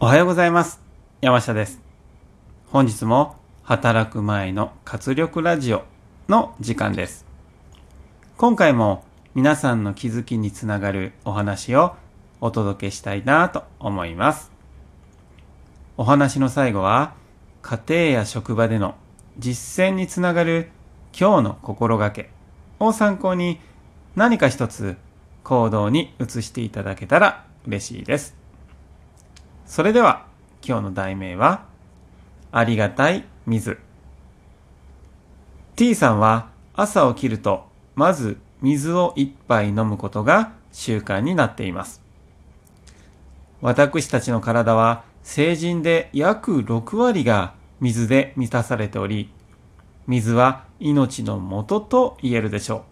おはようございます。山下です。本日も働く前の活力ラジオの時間です。今回も皆さんの気づきにつながるお話をお届けしたいなと思います。お話の最後は家庭や職場での実践につながる今日の心がけを参考に何か一つ行動に移していただけたら嬉しいです。それでは今日の題名はありがたい水。T さんは朝起きるとまず水を一杯飲むことが習慣になっています。私たちの体は成人で約6割が水で満たされており水は命の元と言えるでしょう。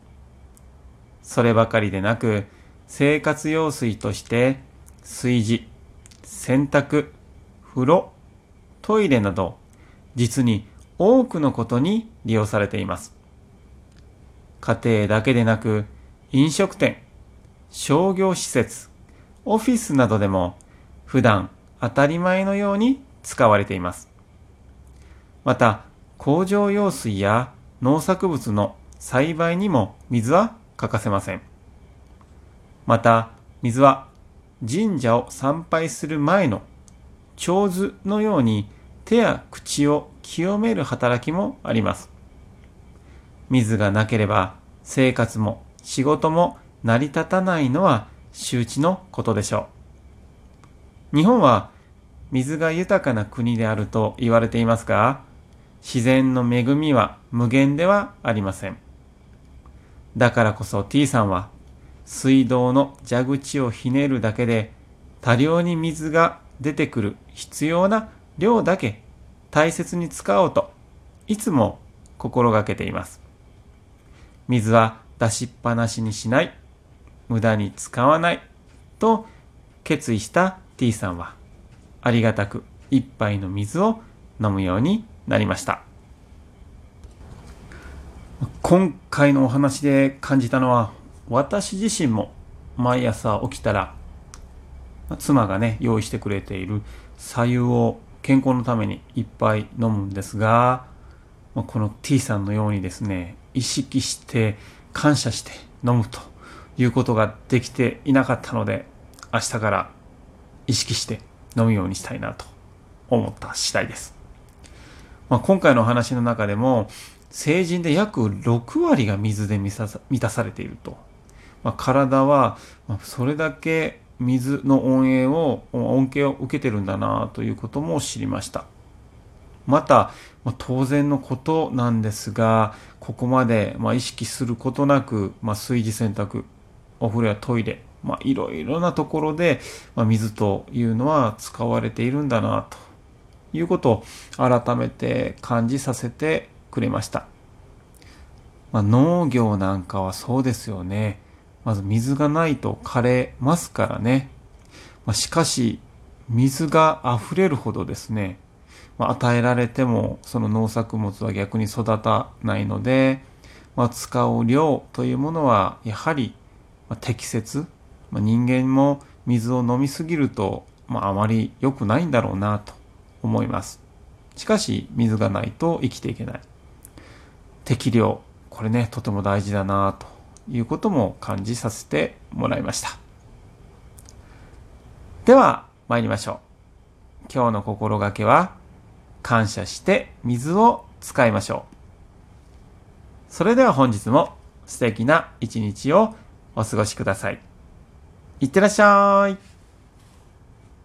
そればかりでなく生活用水として炊事洗濯、風呂、トイレなど、実に多くのことに利用されています。家庭だけでなく、飲食店、商業施設、オフィスなどでも、普段当たり前のように使われています。また、工場用水や農作物の栽培にも水は欠かせません。また、水は神社を参拝する前の長図のように手や口を清める働きもあります。水がなければ生活も仕事も成り立たないのは周知のことでしょう。日本は水が豊かな国であると言われていますが、自然の恵みは無限ではありません。だからこそ T さんは水道の蛇口をひねるだけで多量に水が出てくる必要な量だけ大切に使おうといつも心がけています。水は出しっぱなしにしない、無駄に使わないと決意した T さんはありがたく一杯の水を飲むようになりました。今回のお話で感じたのは私自身も毎朝起きたら妻がね用意してくれている白湯を健康のためにいっぱい飲むんですがこの T さんのようにですね意識して感謝して飲むということができていなかったので明日から意識して飲むようにしたいなと思った次第です、まあ、今回のお話の中でも成人で約6割が水で満たされていると。まあ、体はそれだけ水の恩恵を恩恵を受けてるんだなということも知りました。また、まあ、当然のことなんですがここまで、まあ、意識することなく、まあ、炊事洗濯お風呂やトイレ、まあ、いろいろなところで、まあ、水というのは使われているんだなということを改めて感じさせてくれました、まあ、農業なんかはそうですよね。まず水がないと枯れますからね。まあ、しかし、水が溢れるほどですね、まあ、与えられてもその農作物は逆に育たないので、まあ、使う量というものはやはり適切、まあ、人間も水を飲みすぎると、まあ、あまり良くないんだろうなと思います。しかし水がないと生きていけない。適量、これね、とても大事だなということも感じさせてもらいました。では参りましょう。今日の心がけは感謝して水を使いましょう。それでは本日も素敵な一日をお過ごしください。いってらっしゃい。